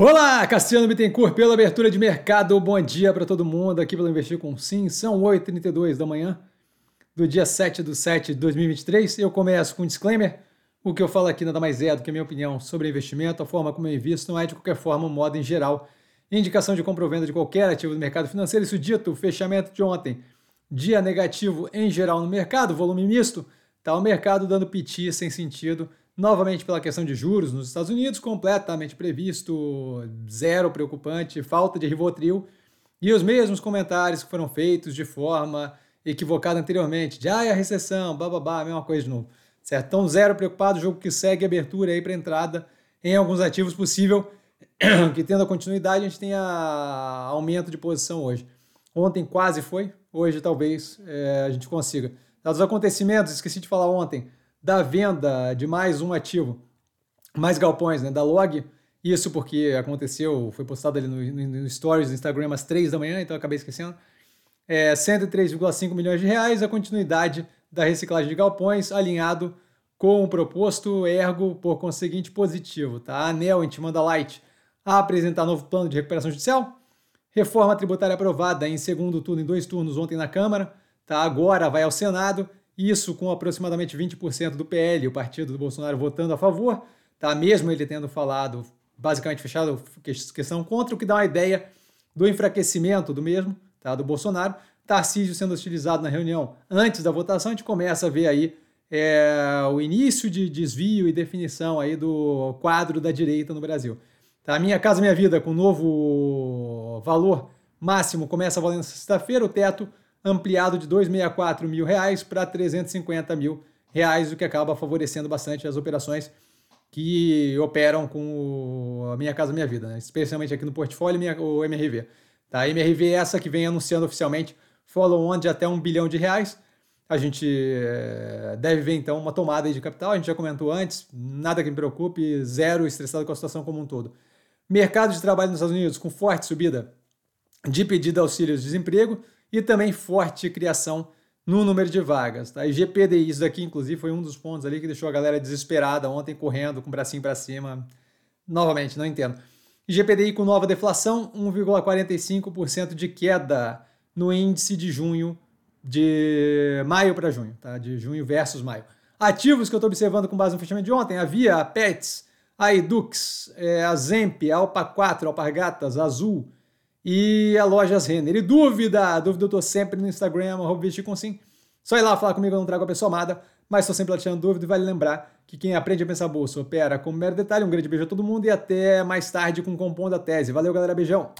Olá, Cassiano Bittencourt, pela abertura de mercado. Bom dia para todo mundo aqui pelo Investir com Sim. São 8h32 da manhã do dia 7 de 7 de 2023. Eu começo com um disclaimer. O que eu falo aqui nada mais é do que a minha opinião sobre investimento, a forma como eu invisto, não é de qualquer forma um modo em geral. Indicação de compra ou venda de qualquer ativo do mercado financeiro. Isso dito, fechamento de ontem. Dia negativo em geral no mercado, volume misto. Tá o mercado dando piti sem sentido novamente pela questão de juros nos Estados Unidos, completamente previsto, zero preocupante, falta de Rivotril, e os mesmos comentários que foram feitos de forma equivocada anteriormente, de ah, a recessão, bababá, mesma coisa de novo. Certo? Então, zero preocupado, jogo que segue abertura aí para entrada em alguns ativos possível, que tendo a continuidade, a gente tenha aumento de posição hoje. Ontem quase foi, hoje talvez é, a gente consiga. Dados os acontecimentos, esqueci de falar ontem, da venda de mais um ativo, mais galpões, né, da Log. Isso porque aconteceu, foi postado ali no, no, no Stories do Instagram às 3 da manhã, então acabei esquecendo. É, 103,5 milhões de reais, a continuidade da reciclagem de galpões, alinhado com o proposto, ergo, por conseguinte, positivo. Tá? A ANEL intimando a Light a apresentar novo plano de recuperação judicial. Reforma tributária aprovada em segundo turno, em dois turnos ontem na Câmara. Tá? Agora vai ao Senado isso com aproximadamente 20% do PL, o partido do Bolsonaro votando a favor, tá? mesmo ele tendo falado, basicamente fechado questão contra, o que dá uma ideia do enfraquecimento do mesmo, tá? do Bolsonaro. Tarcísio sendo utilizado na reunião antes da votação, a gente começa a ver aí é, o início de desvio e definição aí do quadro da direita no Brasil. Tá? Minha Casa Minha Vida, com novo valor máximo, começa na sexta-feira, o teto ampliado de 264 mil reais para 350 mil reais, o que acaba favorecendo bastante as operações que operam com a Minha Casa Minha Vida, né? especialmente aqui no portfólio minha, o MRV. Tá? A MRV é essa que vem anunciando oficialmente follow-on de até um bilhão de reais. A gente é, deve ver então uma tomada de capital, a gente já comentou antes, nada que me preocupe, zero estressado com a situação como um todo. Mercado de trabalho nos Estados Unidos com forte subida de pedido de auxílios de desemprego, e também forte criação no número de vagas. Tá? E GPDI, isso daqui, inclusive, foi um dos pontos ali que deixou a galera desesperada ontem, correndo com o bracinho para cima. Novamente, não entendo. GPDI com nova deflação, 1,45% de queda no índice de junho, de maio para junho, tá? de junho versus maio. Ativos que eu estou observando com base no fechamento de ontem, havia a Pets, a Edux, é, a Zemp, a Alpa 4, a Alpargatas, a Azul, e a Lojas Renner. E dúvida, dúvida eu tô sempre no Instagram, arroba vestir com sim. Só ir lá falar comigo, eu não trago a pessoa amada, mas estou sempre tirando dúvida e vale lembrar que quem aprende a pensar bolsa opera com mero detalhe. Um grande beijo a todo mundo e até mais tarde com o Compondo a Tese. Valeu, galera, beijão!